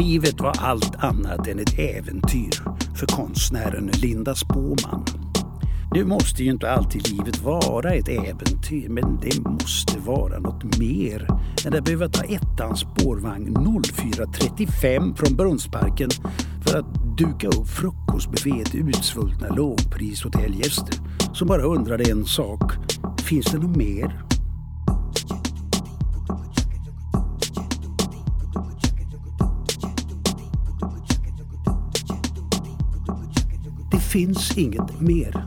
Livet var allt annat än ett äventyr för konstnären Linda Spåman. Nu måste ju inte alltid livet vara ett äventyr, men det måste vara något mer än att behöva ta ettans spårvagn 04.35 från Brunnsparken för att duka upp frukostbuffé till utsvultna lågprishotellgäster som bara undrade en sak. Finns det något mer? Finns inget mer.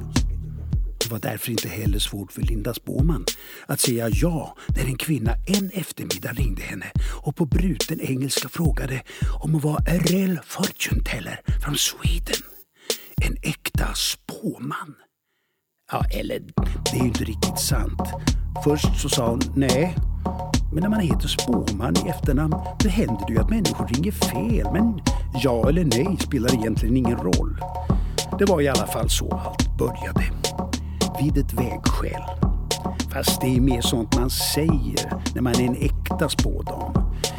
Det var därför inte heller svårt för Linda Spåman att säga ja när en kvinna en eftermiddag ringde henne och på bruten engelska frågade om hon var a real fortune teller från Sweden. En äkta spåman. Ja, eller det är ju inte riktigt sant. Först så sa hon nej. Men när man heter spåman i efternamn då händer det ju att människor ringer fel. Men ja eller nej spelar egentligen ingen roll. Det var i alla fall så allt började. Vid ett vägskäl. Fast det är mer sånt man säger när man är en äkta spådam.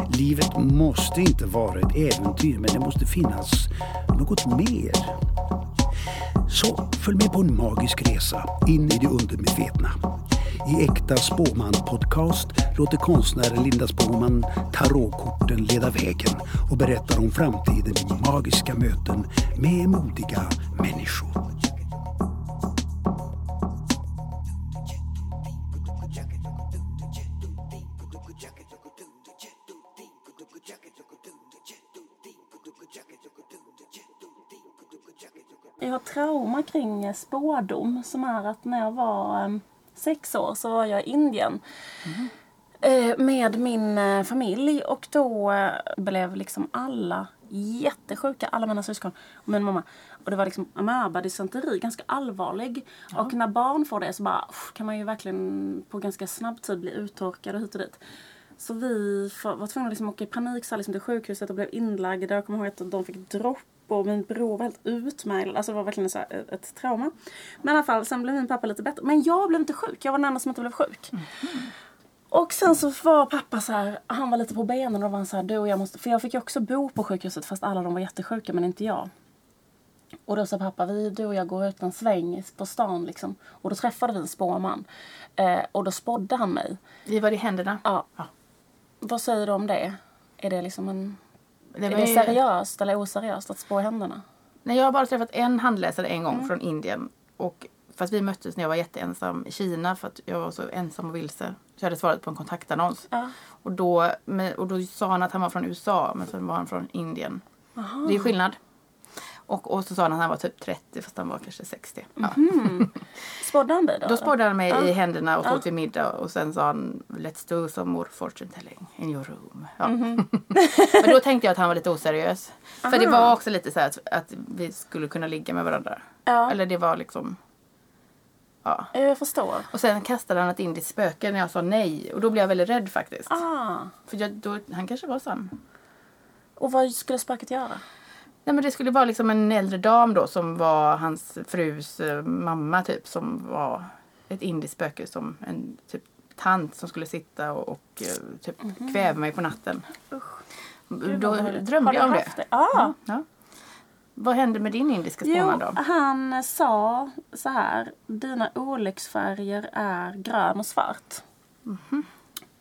Livet måste inte vara ett äventyr men det måste finnas något mer. Så följ med på en magisk resa in i det undermedvetna. I Äkta Spåman podcast låter konstnären Linda Spåman tarotkorten leda vägen och berättar om framtiden i magiska möten med modiga människor. Jag har trauma kring eh, spådom som är att när jag var ehm, sex år så var jag i Indien eh, med min eh, familj och då eh, blev liksom alla jättesjuka, alla mina syskon och min mamma. Och det var liksom amöba-dysenteri, ganska allvarlig. Och när barn får det så bara kan man ju verkligen på ganska snabb tid bli uttorkad och hit och dit. Så vi var tvungna att liksom åka i panik så liksom till sjukhuset och blev inlagda. Jag kommer ihåg att de fick dropp och min bror var helt utmärglad. Alltså det var verkligen så ett, ett trauma. Men i alla fall, sen blev min pappa lite bättre. Men jag blev inte sjuk. Jag var den enda som inte blev sjuk. Och sen så var pappa så här, han var lite på benen och då var han så här, du och jag måste, för jag fick ju också bo på sjukhuset fast alla de var jättesjuka men inte jag. Och då sa pappa, vi, du och jag går ut en sväng på stan liksom. Och då träffade vi en spåman. Eh, och då spådde han mig. Vi var i händerna. Ja. Ja. Vad säger du om det? Är det liksom en... Det är det ju- seriöst eller oseriöst att spå i händerna? Nej, jag har bara träffat en handläsare en gång från Indien. Och fast vi möttes när jag var jätteensam i Kina för att jag var så ensam och vilse. Så jag hade svarat på en kontaktannons. Ja. Och, då, och då sa han att han var från USA men sen var han från Indien. Det är skillnad. Och, och så sa han att han var typ 30 fast han var kanske 60. Ja. Spådde han dig då? Då spådde han mig Ja. i händerna och så Ja. åt vi middag och sen sa han Let's do some more fortune telling in your room. Ja. Mhm. Men då tänkte jag att han var lite oseriös. För det var också lite så här att, att vi skulle kunna ligga med varandra. Ja. Eller det var liksom... Ja. Jag förstår. Och sen kastade han ett indiskt spöke när jag sa nej. Och då blev jag väldigt rädd faktiskt. Ah. För jag, då, han kanske var sann. Och vad skulle spöket göra? Nej men det skulle vara liksom en äldre dam då som var hans frus eh, mamma typ. Som var ett indiskt spöke som en typ tant som skulle sitta och, och eh, typ kväva mig på natten. Mhm. Gud, Då drömde jag om du det. haft det? Ja. Vad hände med din indiska spåman då? han sa så här. Dina olycksfärger är grön och svart. Mhm.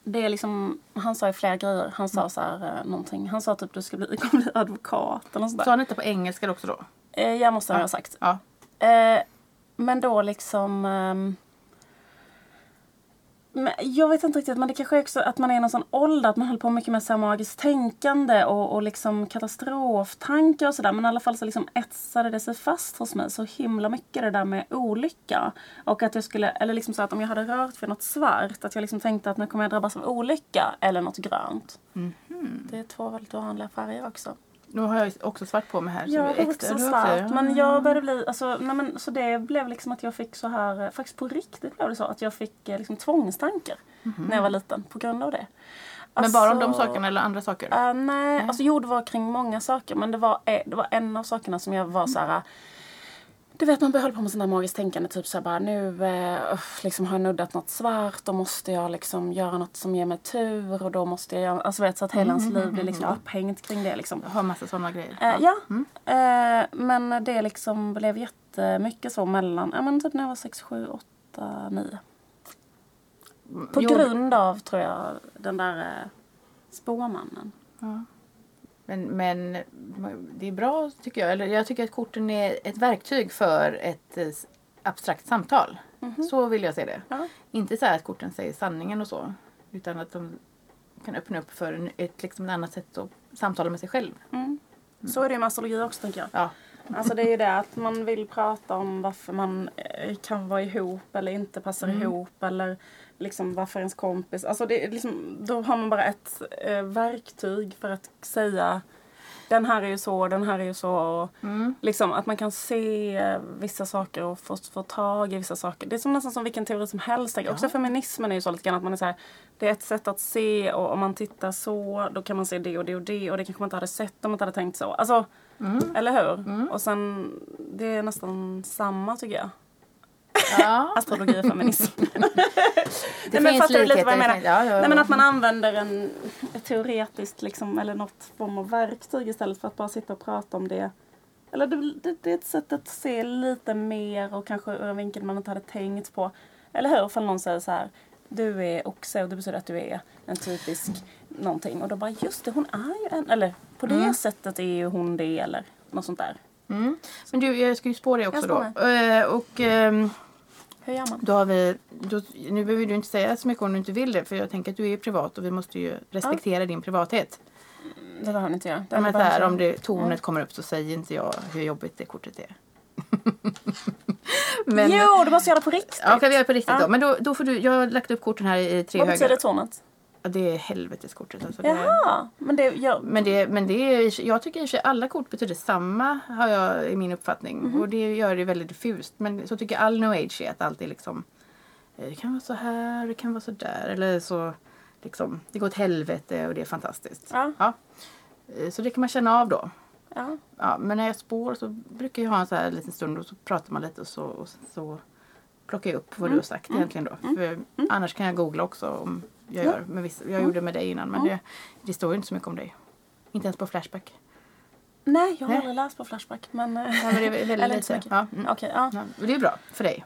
Det är liksom, han sa ju flera grejer. Han sa så här eh, någonting. Han sa typ du ska bli, kommer bli advokat eller sånt Sa han inte på engelska också då? Eh, jag måste ha sagt. Ja. Eh, men då liksom... ehm, men jag vet inte riktigt, men det kanske är också att man är i någon sån ålder att man håller på mycket med så magiskt tänkande och, och liksom katastroftankar och sådär. Men i alla fall så liksom etsade det sig fast hos mig så himla mycket det där med olycka. Och att jag skulle, eller liksom så att om jag hade rört för något svart, att jag liksom tänkte att nu kommer jag drabbas av olycka eller något grönt. Det är två väldigt vanliga färger också. Nu har jag också svart på mig här. Jag har också svart. Men jag började bli, alltså, nej men, så det blev liksom att jag fick så här, eh, faktiskt på riktigt blev det så att jag fick eh, liksom tvångstankar när jag var liten på grund av det. Men bara om de Alltså, sakerna eller andra saker? eh, nej, alltså jo det var kring många saker men det var, det var en av sakerna som jag var så här. Du vet man börjar hålla på med sånt där magiskt tänkande. Typ så här bara nu eh, liksom har jag nuddat något svart. Då måste jag liksom göra något som ger mig tur. Och då måste jag göra, alltså vet så att hela ens liv blir liksom upphängt kring det liksom. Jag har massa sådana grejer. Eh, ja, eh, men det liksom blev jättemycket så mellan, ja men typ när jag var 6, 7, 8, 9. På Jo, grund av, tror jag, den där eh, spåmannen. Men, men det är bra tycker jag. Eller jag tycker att korten är ett verktyg för ett eh, abstrakt samtal. Så vill jag se det. Ja. Inte så här att korten säger sanningen och så. Utan att de kan öppna upp för en, ett liksom annat sätt att samtala med sig själv. Så är det med astrologi också tänker jag. Ja. Alltså det är ju det att man vill prata om varför man eh, kan vara ihop eller inte passar ihop eller liksom varför ens kompis, alltså det är liksom, då har man bara ett eh, verktyg för att säga den här är ju så, den här är ju så. Och Liksom att man kan se vissa saker och få, få tag i vissa saker. Det är som nästan som vilken teori som helst. jag. Också feminismen är ju så lite grann att man är så här, det är ett sätt att se och om man tittar så då kan man se det och det och det och det kanske man inte hade sett om man inte hade tänkt så. Alltså, eller hur? Och sen, det är nästan samma tycker jag. ja. Astrologi och feminism. Det Nej, men fattar du lite vad jag menar? Ja, ja. Nej men att man använder en teoretiskt liksom, eller något form av verktyg istället för att bara sitta och prata om det. Eller det, det, det är ett sätt att se lite mer och kanske ur en vinkel man inte hade tänkt på. Eller hur? Ifall någon säger så här. Du är oxe och det betyder att du är en typisk någonting. Och då bara just det, hon är ju en. Eller på det Mm. sättet är ju hon det eller något sånt där. Mm. Men du, jag ska ju spå dig också då. Eh, och ehm, Hur gör man? då har vi, då, nu behöver du inte säga så mycket om du inte vill det. För jag tänker att du är privat och vi måste ju respektera din privathet. Det har inte jag. Det Ja, är men så. om det, tornet kommer upp så säger inte jag hur jobbigt det kortet är. men, Jo, du måste göra det på riktigt. Ja, kan vi göra på riktigt Ja. då. Men då, då får du, jag har lagt upp korten här i tre Vad högar. betyder tornet? Ja, det är helveteskortet. Alltså Jaha, men det gör... men det, men det är, jag tycker i och för sig alla kort betyder samma har jag i min uppfattning. Mhm. Och det gör det väldigt diffust. Men så tycker all new age är att allt är liksom eh, det kan vara så här, det kan vara så där. Eller så liksom, det går åt helvete och det är fantastiskt. Ja. Eh, Så det kan man känna av då. Ja. Ja, men när jag spår så brukar jag ha en så här liten stund och så pratar man lite och så, och så plockar jag upp vad Mm. du har sagt egentligen då. För annars kan jag googla också om jag gör. Men vissa, jag gjorde med dig innan men det, det står ju inte så mycket om dig. Inte ens på Flashback. Nej, jag har Nej. aldrig läst på Flashback. Men, eh, Ja, men det är väldigt Eller lite. mycket. Ja, mm. Okej, ja. ja, och det är bra för dig.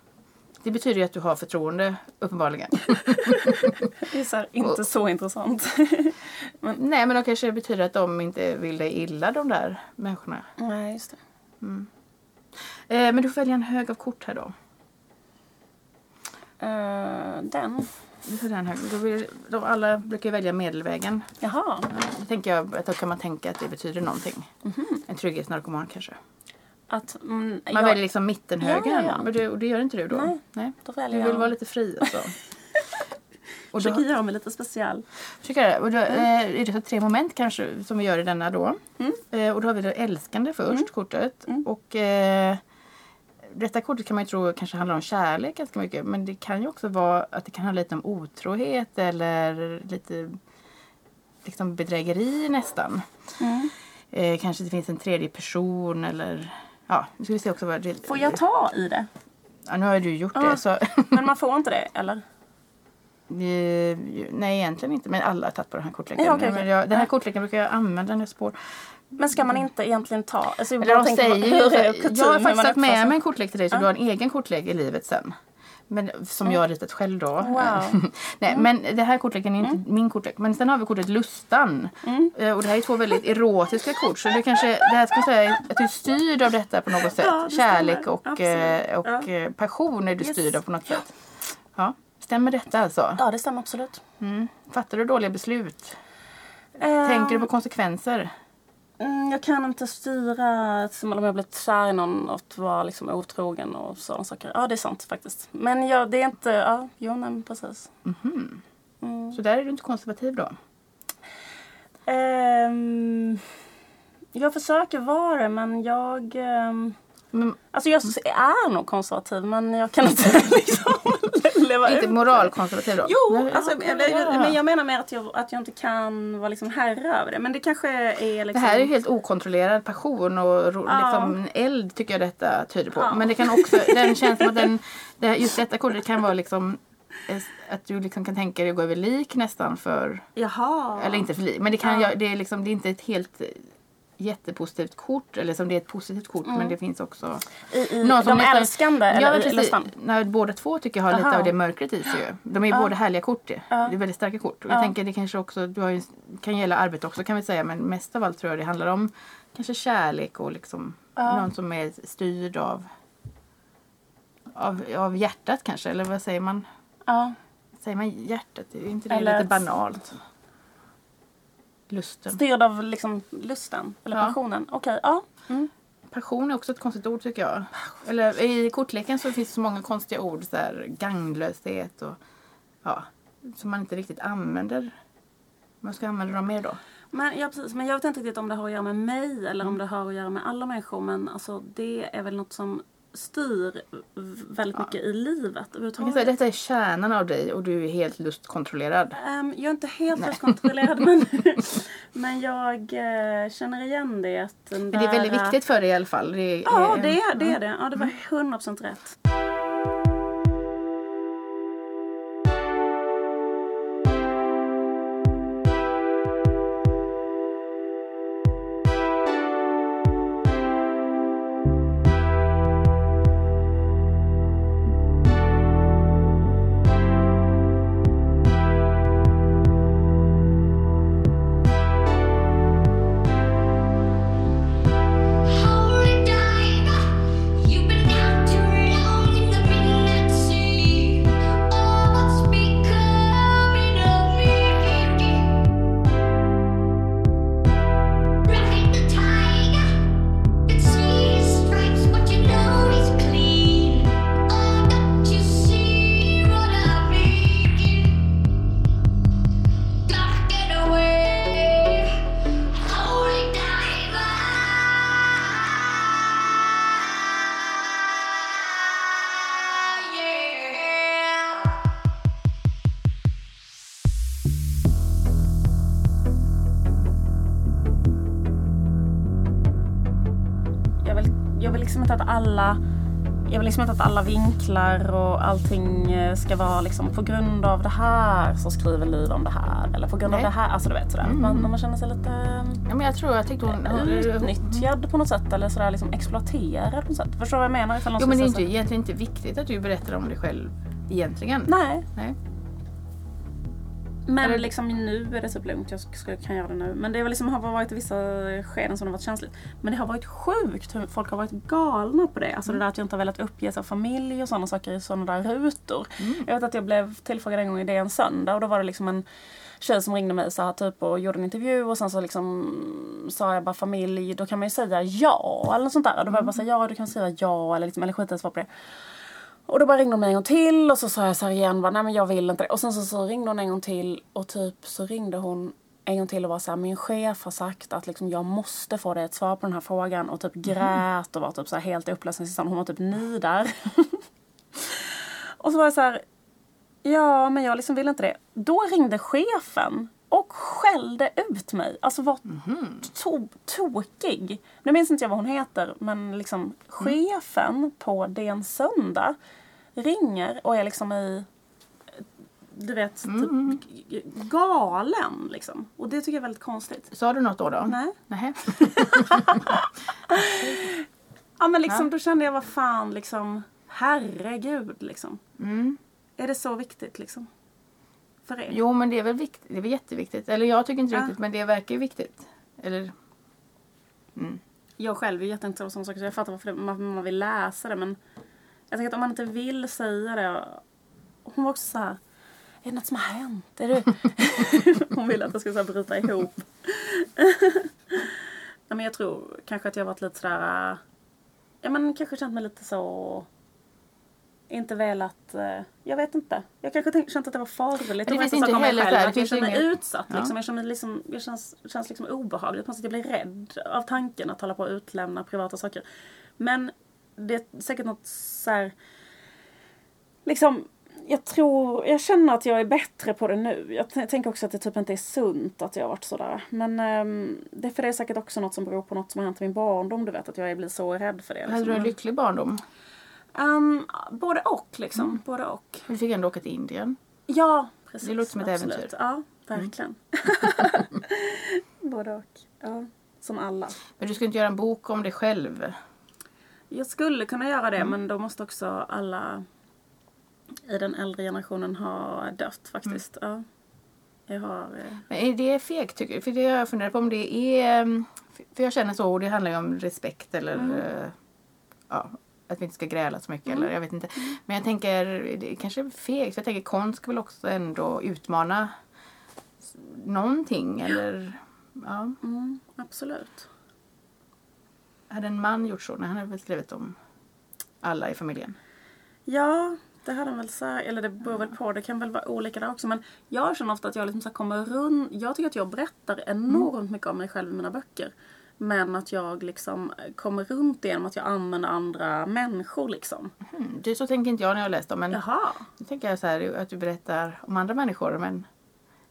Det betyder ju att du har förtroende uppenbarligen. Det är så här, inte så intressant. Nej men då kanske det betyder att de inte vill dig illa de där människorna. Nej, just det. Eh, men du får välja en hög av kort här då. Eh, den. Du får den hög. Då vill, de alla brukar välja medelvägen. Jaha. Då tänker jag att då kan man tänka att det betyder någonting. En trygghetsnarkoman kanske. Att, mm, Man jag, väljer liksom mittenhögen. Ja, ja, ja. Men det, och det gör inte du då? Nej, Nej. Då Du väljer vill jag. vara lite fri alltså. och då, Försöker göra mig lite speciell. jag, och då eh, är det så tre moment kanske som vi gör i denna då. Mm. Eh, och då har vi det älskande först, kortet. Och eh, detta kortet kan man ju tro kanske handlar om kärlek ganska mycket. Men det kan ju också vara att det kan handla lite om otrohet eller lite liksom bedrägeri nästan. Mm. Eh, kanske det finns en tredje person eller ja, nu ska vi se också vad det... Får jag ta i det? Ja, nu har ju du gjort Ja. det så... Men man får inte det, eller? Eh, nej, egentligen inte. Men alla har tagit på den här kortleken. Ja, Men okej. jag, den här kortleken brukar jag använda när jag spår. Men ska man inte egentligen ta? Alltså, Eller de säger hur är Jag har man faktiskt tagit med mig en kortlek till dig så Ja. du har en egen kortlek i livet sen. Men, som jag har ritat själv då. Wow. Mm. Nej, men det här kortleken är inte min kortlek. Men sen har vi kortet Lustan. Mm. Eh, Och det här är två väldigt erotiska kort. Så du kanske, det här ska man säga att du är styrd av detta på något sätt. Ja, Kärlek och, eh, Absolut. och Ja. eh, passion är du Yes. styrd av på något sätt. Ja. Stämmer detta alltså? Ja, det stämmer absolut. Mm. Fattar du dåliga beslut? Eh, Tänker du på konsekvenser? Mm, jag kan inte styra som om jag blivit kär i någon och att vara liksom otrogen och sådana saker. Ja, det är sant faktiskt. Men jag, det är inte... Ja, jo, nej, precis. Mm. Så där är du inte konservativ då? Ehm, jag försöker vara det, men jag... ehm, Men, alltså jag är nog konservativ, men jag kan inte liksom leva Inte moralkonservativ då? Jo, Nej, alltså, ja, eller, ja. men jag menar mer att jag, att jag inte kan vara liksom herre över det. Men det kanske är Det liksom... här är ju helt okontrollerad passion och ro, Ja. liksom en eld tycker jag detta tyder på. Ja. Men det kan också, den känns som att den, det här, just detta kortet kan vara liksom att du liksom kan tänka dig att gå över lik nästan för, Jaha. eller inte för lik, men det, kan, Ja. jag- det, är liksom, det är inte ett helt jättepositivt kort, eller som det är ett positivt kort men det finns också I, i någon som de nästan- älskande Ja, eller precis. När båda två tycker jag har lite Aha. av det mörkret i sig ju. De är ju Ja. båda härliga kort det. Ja. Det är väldigt starka kort. Och jag Ja. tänker det kanske också, du har ju, kan gälla arbete också kan vi säga men mest av allt tror jag det handlar om kanske kärlek och liksom någon som är styrd av av, av hjärtat kanske, eller vad säger man? Ja. Säger man hjärtat? Är inte det Eller lite banalt? Lusten. Styrd av liksom lusten eller Ja. passionen. Okej, ja. Mm. Passion är också ett konstigt ord tycker jag. Eller i kortleken så finns det så många konstiga ord. Så här, ganglöshet och ja, som man inte riktigt använder. Man ska använda dem mer då. Men, ja, precis. Men jag vet inte riktigt om det har att göra med mig eller Mm. om det har att göra med alla människor. Men alltså, det är väl något som styr väldigt mycket i livet överhuvudtaget. säga detta är kärnan av dig och du är helt lustkontrollerad. Ehm, jag är inte helt lustkontrollerad men, men jag eh, känner igen det. Att den Men det är väldigt där- viktigt för dig i alla fall. Det är, Ja, det är det. Är det. Ja, det var Mm. 100% rätt. Att alla vinklar och allting eh, ska vara liksom på grund av det här så skriver Liv om det här. Eller på grund Nej. av det här. Alltså du vet sådär. Mm. Man, man känner sig lite Ja, men jag tror jag tyckte hon... utnyttjad på något sätt. Eller sådär liksom exploaterad på något sätt. Förstår du vad jag menar? Jo men det är inte, säga egentligen inte viktigt att du berättar om dig själv egentligen. Nej, Nej. Men Eller- liksom nu är det typ lugnt. Jag skulle, kan göra det nu. Men det är väl liksom, har varit vissa skeden som har varit känsligt. Men det har varit sjukt hur folk har varit galna på det. Alltså det där att jag inte har velat uppge sig familj och sådana saker i sådana där rutor. Jag vet att jag blev tillfrågad en gång i det en söndag och då var det liksom en tjej som ringde mig så här, typ och gjorde en intervju och sen så liksom sa jag bara familj, då kan man ju säga ja eller något sånt där. Och då var jag bara säga ja, du kan säga ja eller, liksom, eller skita i att svara på det. Och då bara ringde hon mig en gång till och så sa jag så här igen, bara, nej men jag vill inte det. Och sen så, så ringde hon en gång till och typ så ringde hon en gång till och var så här, min chef har sagt att liksom, jag måste få dig ett svar på den här frågan och typ grät och var typ så här helt upplösningstillstånd. Hon var typ ny där. och så var jag så här, ja men jag liksom vill inte det. Då ringde chefen och skällde ut mig. Alltså var to- tokig. Nu minns inte jag vad hon heter men liksom chefen på DN Söndag ringer och är liksom i du vet, typ galen liksom. Och det tycker jag är väldigt konstigt. Sa du något då? då? Nej. Nej. Ja men liksom Ja. då kände jag vad fan liksom herregud liksom. Mm. Är det så viktigt liksom? För er? Jo men det är väl viktigt. Det är väl jätteviktigt. Eller jag tycker inte Ja. riktigt men det verkar ju viktigt. Eller? Jag själv är jätteintresserad av sådana saker så jag fattar varför det, man, man vill läsa det men jag tänker att om man inte vill säga det. Hon var också så här. Är det något som har hänt? Är du? hon ville att jag skulle så här bryta ihop. Nej, men jag tror kanske att jag varit lite sådär. Ja men kanske känt mig lite så. Inte velat. eh, Jag vet inte. Jag kanske tänkt, känt att det var farligt. att berätta saker om mig själv, det att Jag finns känner mig utsatt. Ja. Liksom. Jag känner liksom, jag känns, känns liksom obehagligt. På något sätt jag blir rädd av tanken att hålla på att utlämna privata saker. Men det är säkert något så här, Liksom, jag tror, jag känner att jag är bättre på det nu. Jag tänker också att det typ inte är sunt att jag har varit sådär. Men ehm, det, för det är säkert också något som beror på något som har hänt i min barndom. Du vet att jag blir så rädd för det. Hade du en Liksom. lycklig barndom? Ehm, både och liksom. Både och. Du fick ändå åka till Indien. Ja, precis. Det låter som ett Absolut. äventyr. Ja, verkligen. både och. Ja, som alla. Men du skulle inte göra en bok om dig själv? Jag skulle kunna göra Mm. det men då måste också alla i den äldre generationen ha dött faktiskt. Mm. Ja. Jag har... eh, Men är det fegt tycker du? För det har jag funderat på om det är... mm, För jag känner så och det handlar ju om respekt eller... eh, Ja, att vi inte ska gräla så mycket eller jag vet inte. Men jag tänker, det kanske är fegt. För jag tänker konst ska väl också ändå utmana någonting eller... Ja. Mm, absolut. Hade en man gjort så? Nej, han hade väl skrivit om alla i familjen. Ja, det hade han väl sagt. Eller det beror väl på. Det kan väl vara olika där också. Men jag känner ofta att jag liksom så kommer runt. Jag tycker att jag berättar enormt mycket om mig själv i mina böcker. Men att jag liksom kommer runt det genom att jag använder andra människor liksom. Mm, det så tänker inte jag när jag läst dem. Men Jaha. nu tänker jag så här att du berättar om andra människor. Men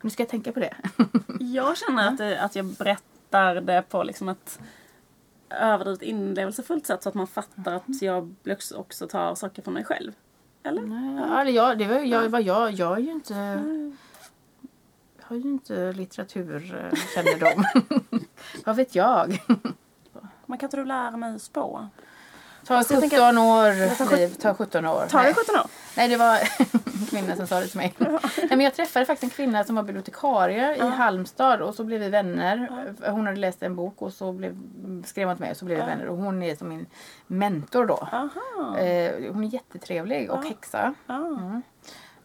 nu ska jag tänka på det. Jag känner att, det, att jag berättar det på liksom ett överdrivet inlevelsefullt sätt så att man fattar att jag också- tar saker från mig själv. Eller? Nej, ja, eller jag, det var, jag, var jag, jag är ju inte... Jag har ju inte litteraturkännedom. Vad vet jag? Man kan inte du lära mig spå? Ta jag 17 tänker- år, Liv. Ta 17 år. Tar det Nej. 17 år? Nej, det var en kvinna som sa det till mig. Nej, men jag träffade faktiskt en kvinna som var bibliotekarie i Halmstad och så blev vi vänner. Hon hade läst en bok och så blev, skrev hon till mig och så blev vi vänner. Och hon är som min mentor då. Eh, hon är jättetrevlig och häxa. Ja. Mm.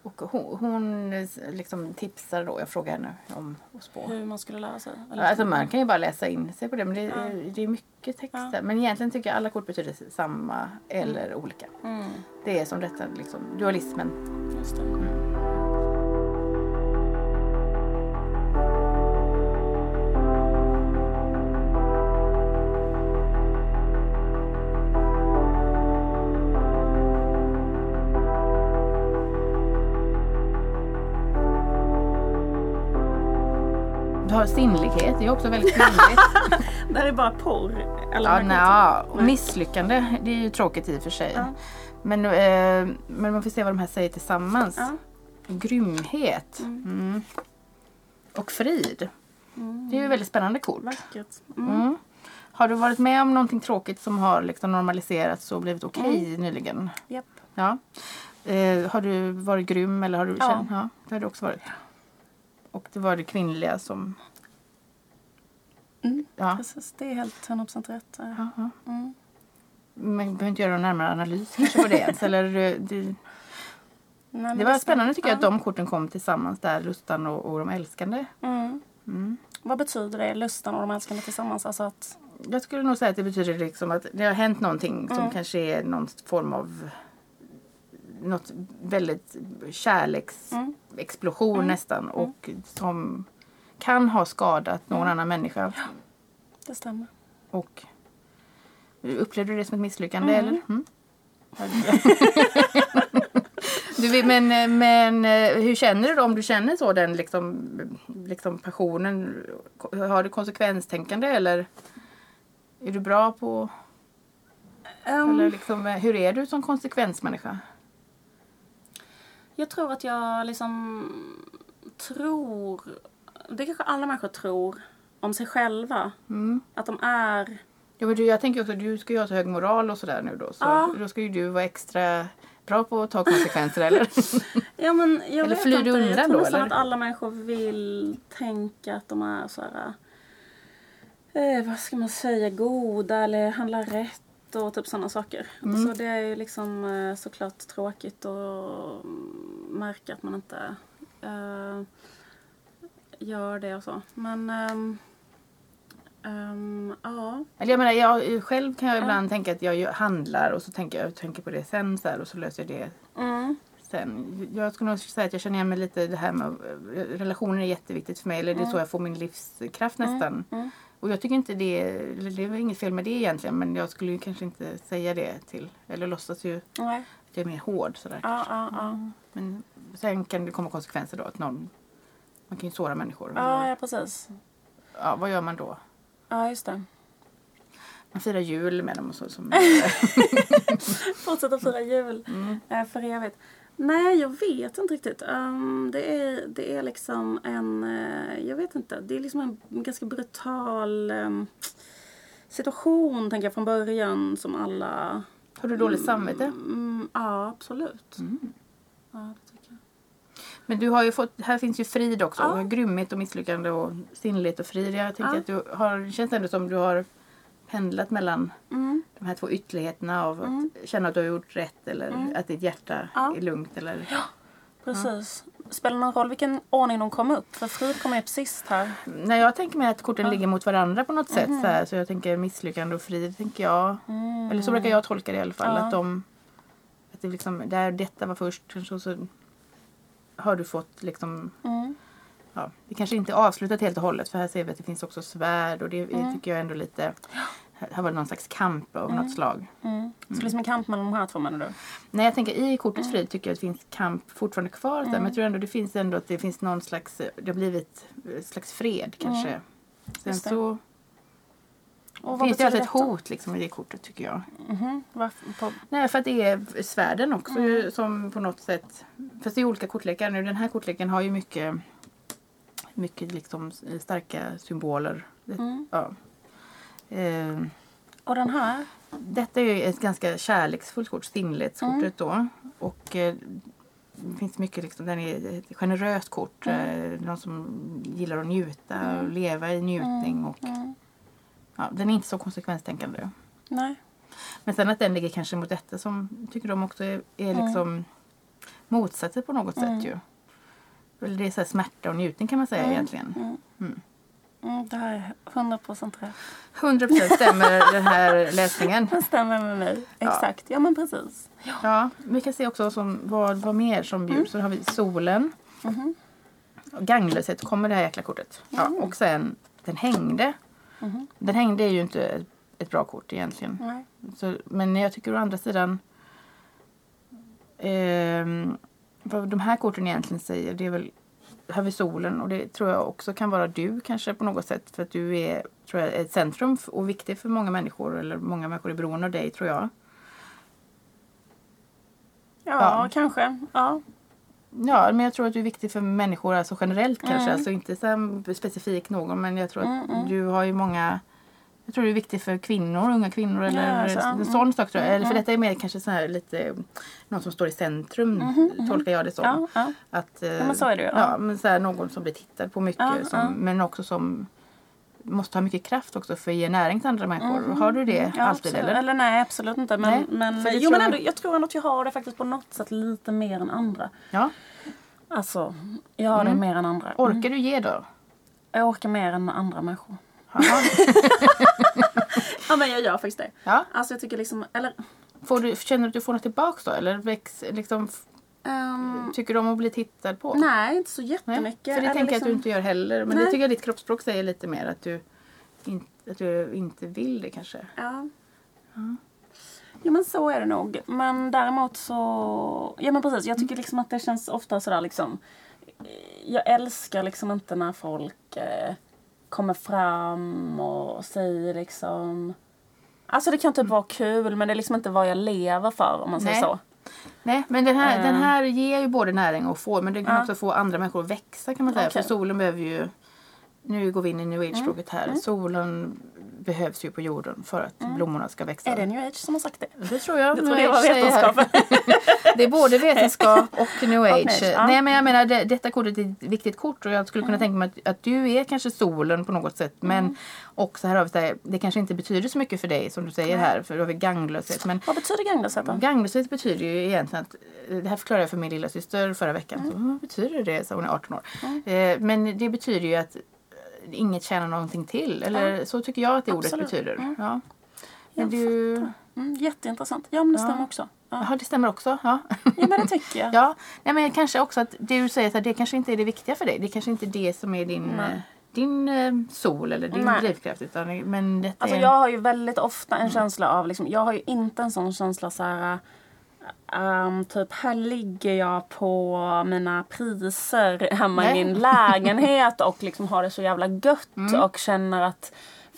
Och hon, hon liksom tipsade då, jag frågade henne om att spå. Hur man skulle lära sig? Eller? Alltså man kan ju bara läsa in sig på det men det, är- det är mycket texter. Men egentligen tycker jag alla kort betyder samma eller olika. Mm, Det är som detta liksom, dualismen. just det. Du har sinnlighet, det är också väldigt kvinnligt. Det här är bara porr. Eller ja, och misslyckande, det är ju tråkigt i och för sig. Ja. Men, eh, men man får se vad de här säger tillsammans. Ja. Grymhet. Mm. Och frid. Det är ju väldigt spännande kort. Mm. Mm. Har du varit med om någonting tråkigt som har liksom normaliserats och blivit okej Mm. nyligen? Japp. Ja. Eh, har du varit grym eller har du Ja. känt? Ja, det har du också varit. Och det var det kvinnliga som... Mm. Ja. Precis, det är helt 100% rätt. Ja. Mm. Men vi behöver inte göra någon närmare analys kanske på det ens. Eller, eh, det, Nej, det var spännande tycker jag att de korten kom tillsammans där, Lustan och, och de älskande. Mm. Mm. Vad betyder det, lusten och de älskande tillsammans? Alltså att... Jag skulle nog säga att det betyder liksom att det har hänt någonting som Mm. kanske är någon form av något väldigt kärleksexplosion Mm. nästan och som kan ha skadat någon Mm. annan människa. Det stämmer. Och upplevde du det som ett misslyckande Mm. eller? Mm. du, men, men hur känner du då om du känner så den liksom, liksom passionen? Har du konsekvenstänkande eller är du bra på Ehm, eller liksom, hur är du som konsekvensmänniska? Jag tror att jag liksom tror... Det kanske alla människor tror om sig själva. Mm. Att de är... Ja, men du, jag tänker också, du ska ju ha så hög moral och sådär nu då. Så Ja. då ska ju du vara extra bra på att ta konsekvenser eller? Ja, men jag Eller flyr du jag undan tror då, nästan eller? att alla människor vill tänka att de är så här... Eh, vad ska man säga? Goda eller handlar rätt och typ sådana saker. Mm. Så det är ju liksom eh, såklart tråkigt att märka att man inte eh, gör det och så. Men ehm, ehm, ja. Eller jag menar, jag själv kan jag ibland tänka att jag handlar och så tänker jag, tänker på det sen så här, och så löser jag det Mm. sen. Jag skulle nog säga att jag känner igen mig lite det här med relationer är jätteviktigt för mig. Eller det är så jag får min livskraft nästan. Mm. Och jag tycker inte det, det väl inget fel med det egentligen men jag skulle ju kanske inte säga det till, eller låtsas ju att Nej. jag är mer hård sådär. Ja, ja, ja. Men sen kan det komma konsekvenser då att någon, man kan ju såra människor. Ja, ja, precis. Ja, vad gör man då? Ja, just det. Man firar jul med dem och så. Som, Fortsätta fira jul eh, för evigt. Nej, jag vet inte riktigt. Ehm, det, är, det är liksom en... eh, jag vet inte. Det är liksom en ganska brutal ehm, situation, tänker jag, från början som alla... har du dåligt samvete? Mm, ja, absolut. Mm. Ja, det tycker jag. Men du har ju fått, här finns ju frid också. Ja. Grymhet och misslyckande och sinnlighet och frid. Jag tänker Ja. att du har, det känns ändå som du har pendlat mellan Mm. de här två ytterligheterna av att Mm. känna att du har gjort rätt eller Mm. att ditt hjärta Ja. är lugnt. Eller, Precis. Spelar det någon roll vilken ordning de kom upp? För Frid kom upp sist här. Nej, jag tänker mig att korten ligger mot varandra på något sätt. Mhm. Så, här, så jag tänker misslyckande och frid, tänker jag. Mm. Eller så brukar jag tolka det i alla fall. Ja. Att, de, att det liksom, där detta var först kanske och så har du fått liksom Mm. Ja, det kanske inte är avslutat helt och hållet för här ser vi att det finns också svärd och det Mm. tycker jag ändå lite här var det någon slags kamp av Mm. något slag. Mm. Så liksom en kamp mellan de här två menar du? Nej jag tänker i Mm. kortets frid tycker jag att det finns kamp fortfarande kvar. där, Men jag tror ändå det finns ändå att det finns någon slags, det har blivit slags fred kanske. Sen Mm. Just det. så Och finns det alltid ett hot liksom i det kortet tycker jag. Varför? På... Nej för att det är svärden också Mm. som på något sätt, fast det är olika kortlekar nu. Den här kortleken har ju mycket, mycket liksom starka symboler. Mm. Ja. Eh, Och den här? Detta är ett ganska kärleksfullt kort, stinnlighetskortet Mm. då. Och eh, det finns mycket, liksom, den är ett generöst kort. Mm. Eh, någon som gillar att njuta och leva i njutning. Och, Mm. ja, den är inte så konsekvenstänkande. Nej. Men sen att den ligger kanske mot detta som tycker de också är, är liksom motsatser på något Mm. sätt ju. Eller det är så smärta och njutning kan man säga Mm. egentligen. Mm. Mm. Mm, det här är 100% rätt. 100% stämmer den här läsningen. Det stämmer med mig. Exakt. Ja, men precis. Ja, vi kan se också som, vad, vad mer som bjuds. Så har vi solen. Mhm. Ganglöshet kommer det här jäkla kortet. Ja, och sen den hängde. Mhm. Den hängde är ju inte ett, ett bra kort egentligen. Nej. Så, men jag tycker å andra sidan ehm, vad de här korten egentligen säger det är väl här vid solen och det tror jag också kan vara du kanske på något sätt för att du är tror jag, ett centrum och viktig för många människor eller många människor är beroende av dig tror jag. Ja, Ja. kanske. Ja. Ja, men jag tror att du är viktig för människor alltså generellt kanske. Mm. Alltså inte så specifikt någon men jag tror att Mm, mm. du har ju många jag tror du är viktig för kvinnor, unga kvinnor eller Ja, alltså, mm, sån sak tror jag. Eller för mm. detta är mer kanske så här lite någon som står i centrum Mhm, mhm. tolkar jag det som. Ja, ja. Att, eh, Ja, men så är det ju, ja. Men så här, någon som blir tittad på mycket som, men också som måste ha mycket kraft också för att ge näring till andra människor. Mhm. Har du det Ja, alltid absolut. eller? Eller nej, absolut inte. Men, Nej, men, för det jo, tror men ändå, jag tror ändå att jag har det faktiskt på något sätt lite mer än andra. Ja. Alltså, jag har det Mm. mer än andra. Orkar du ge då? Jag orkar mer än andra människor. Ja, men jag gör faktiskt det. ja. Alltså jag tycker liksom, eller... Får du, känner du att du får något tillbaks då? Eller väx, liksom, ehm, tycker du om att bli tittad på? nej, inte så Nej, jättemycket. För det tänker jag att du liksom- inte gör heller. Men Nej. det tycker jag ditt kroppsspråk säger lite mer. Att du, in, att du inte vill det kanske. Ja. Ja men så är det nog. Men däremot så... Ja men precis, jag tycker liksom att det känns ofta sådär liksom... Jag älskar liksom inte när folk eh, kommer fram och säger liksom... Alltså det kan typ vara kul men det är liksom inte vad jag lever för om man säger Nej. så. Nej, men den här, Eh. den här ger ju både näring och får. Men den kan Ja. också få andra människor att växa kan man säga. Okej. För solen behöver ju... Nu går vi in i new age-språket här. Mm. Solen behövs ju på jorden för att blommorna ska växa. Är det new age som har sagt det? Det tror jag. New tror det var age vetenskap. Det är både vetenskap och new age. age, ja. Nej men jag menar det, detta kortet är ett viktigt kort och jag skulle kunna tänka mig att, att du är kanske solen på något sätt. Men också här har vi så här, det kanske inte betyder så mycket för dig som du säger här för då har vi ganglöshet. Men Vad betyder ganglöshet då? Ganglöshet betyder ju egentligen att, eh, det här förklarade jag för min lilla syster förra veckan. Mm. Så, vad betyder det? Så hon är 18 år. Eh, men det betyder ju att inget tjänar någonting till. Eller så tycker jag att det ordet Absolut. betyder. Mm. Ja. Men Jag du... Mm, jätteintressant. Ja men det Ja. stämmer också. Ja. Jaha, det stämmer också. Ja. ja men det tycker jag. ja. Nej, men kanske också att det du säger, här, det kanske inte är det viktiga för dig. Det kanske inte är det som är din... Nej. din eh, sol eller din Nej. drivkraft. Utan, men detta Alltså är... jag har ju väldigt ofta en känsla av, liksom, jag har ju inte en sån känsla så här. Ehm, typ här ligger jag på mina priser hemma Nej. i min lägenhet och liksom har det så jävla gött Mm. och känner att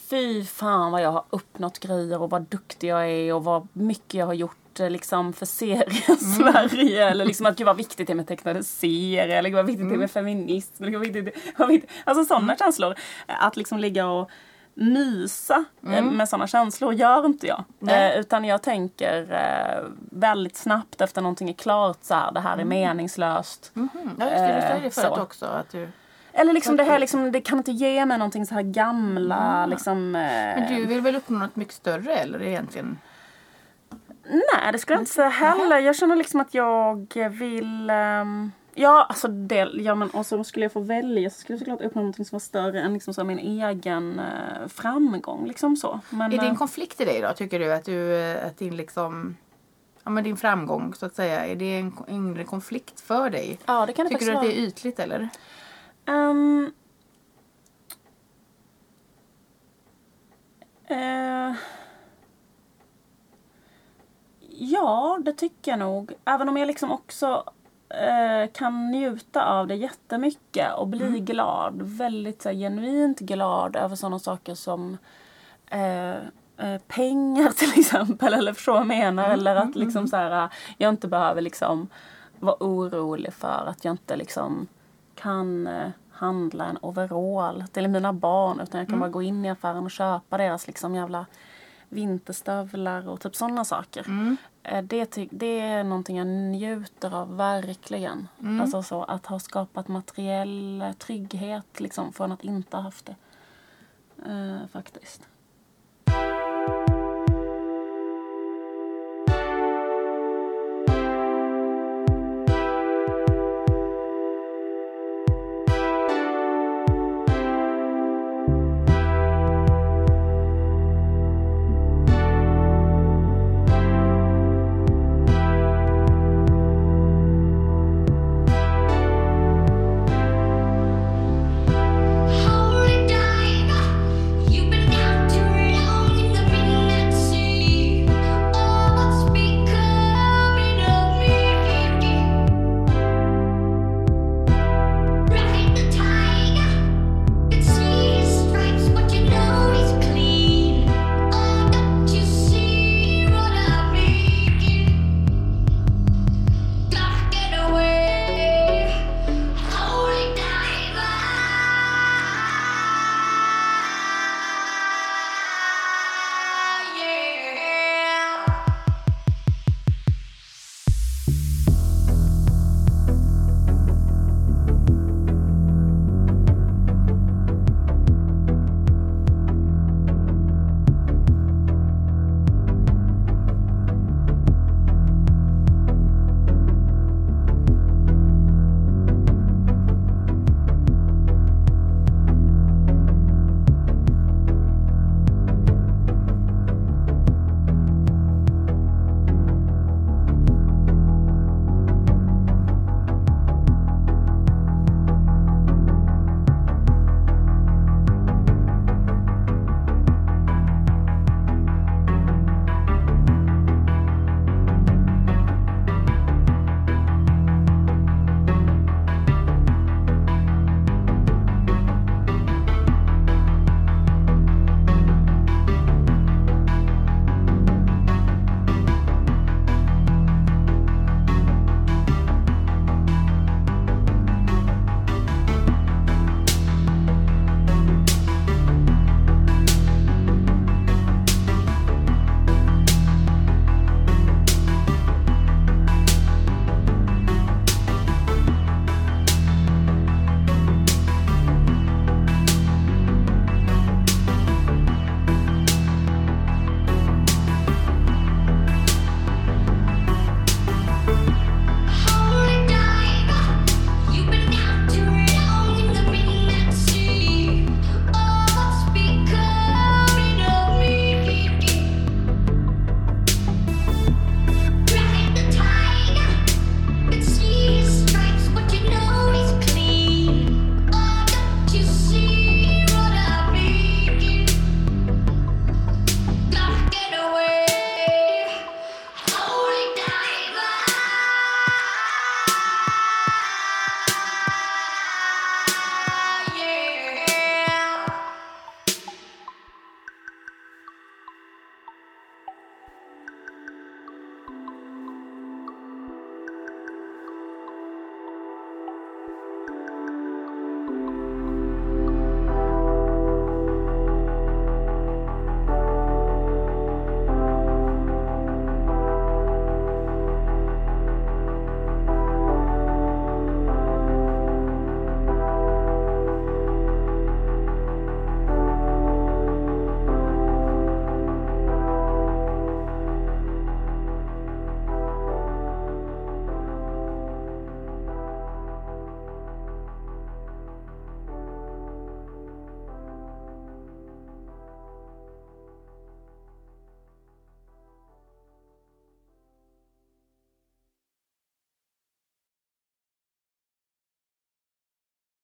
fy fan vad jag har uppnått grejer och vad duktig jag är och vad mycket jag har gjort eh, liksom för serien Sverige eller liksom att gud vad viktigt det är med tecknade serier eller gud vad viktigt det är med feminism. Eller gud, vad viktigt vad viktigt. Alltså sådana känslor. Att liksom ligga och mysa eh, med sådana känslor gör inte jag. Eh, utan jag tänker eh, väldigt snabbt efter någonting är klart så här, det här är meningslöst. Mhm. Ja just det, du Eh, det förut så. också. Att du... Eller liksom det här liksom, det kan inte ge mig någonting så här gamla liksom. Eh, Men du vill väl uppnå något mycket större eller egentligen? Nej, det skulle jag inte säga heller. Jag känner liksom att jag vill... ehm, ja, alltså det, ja, men och så skulle jag få välja så skulle jag såklart uppnå något som var större än liksom så min egen eh, framgång. Liksom så. Men, Är det en eh, konflikt i dig då? Tycker du att, du, eh, att din liksom Ja men din framgång så att säga, är det en inre konflikt för dig? ja, det kan det Tycker du att det är ytligt eller? Ehm, eh, ja, det tycker jag nog. Även om jag liksom också eh, kan njuta av det jättemycket och bli glad. Väldigt så här, genuint glad över sådana saker som eh, eh, pengar till exempel. Eller förstår vad jag menar. Eller att liksom så här, jag inte behöver liksom vara orolig för att jag inte liksom kan eh, handla en overall till mina barn. Utan jag kan bara gå in i affären och köpa deras liksom jävla vinterstövlar och typ sådana saker. Eh, Det, det är någonting jag njuter av verkligen. Alltså så att ha skapat materiell trygghet liksom från att inte ha haft det. Eh, faktiskt.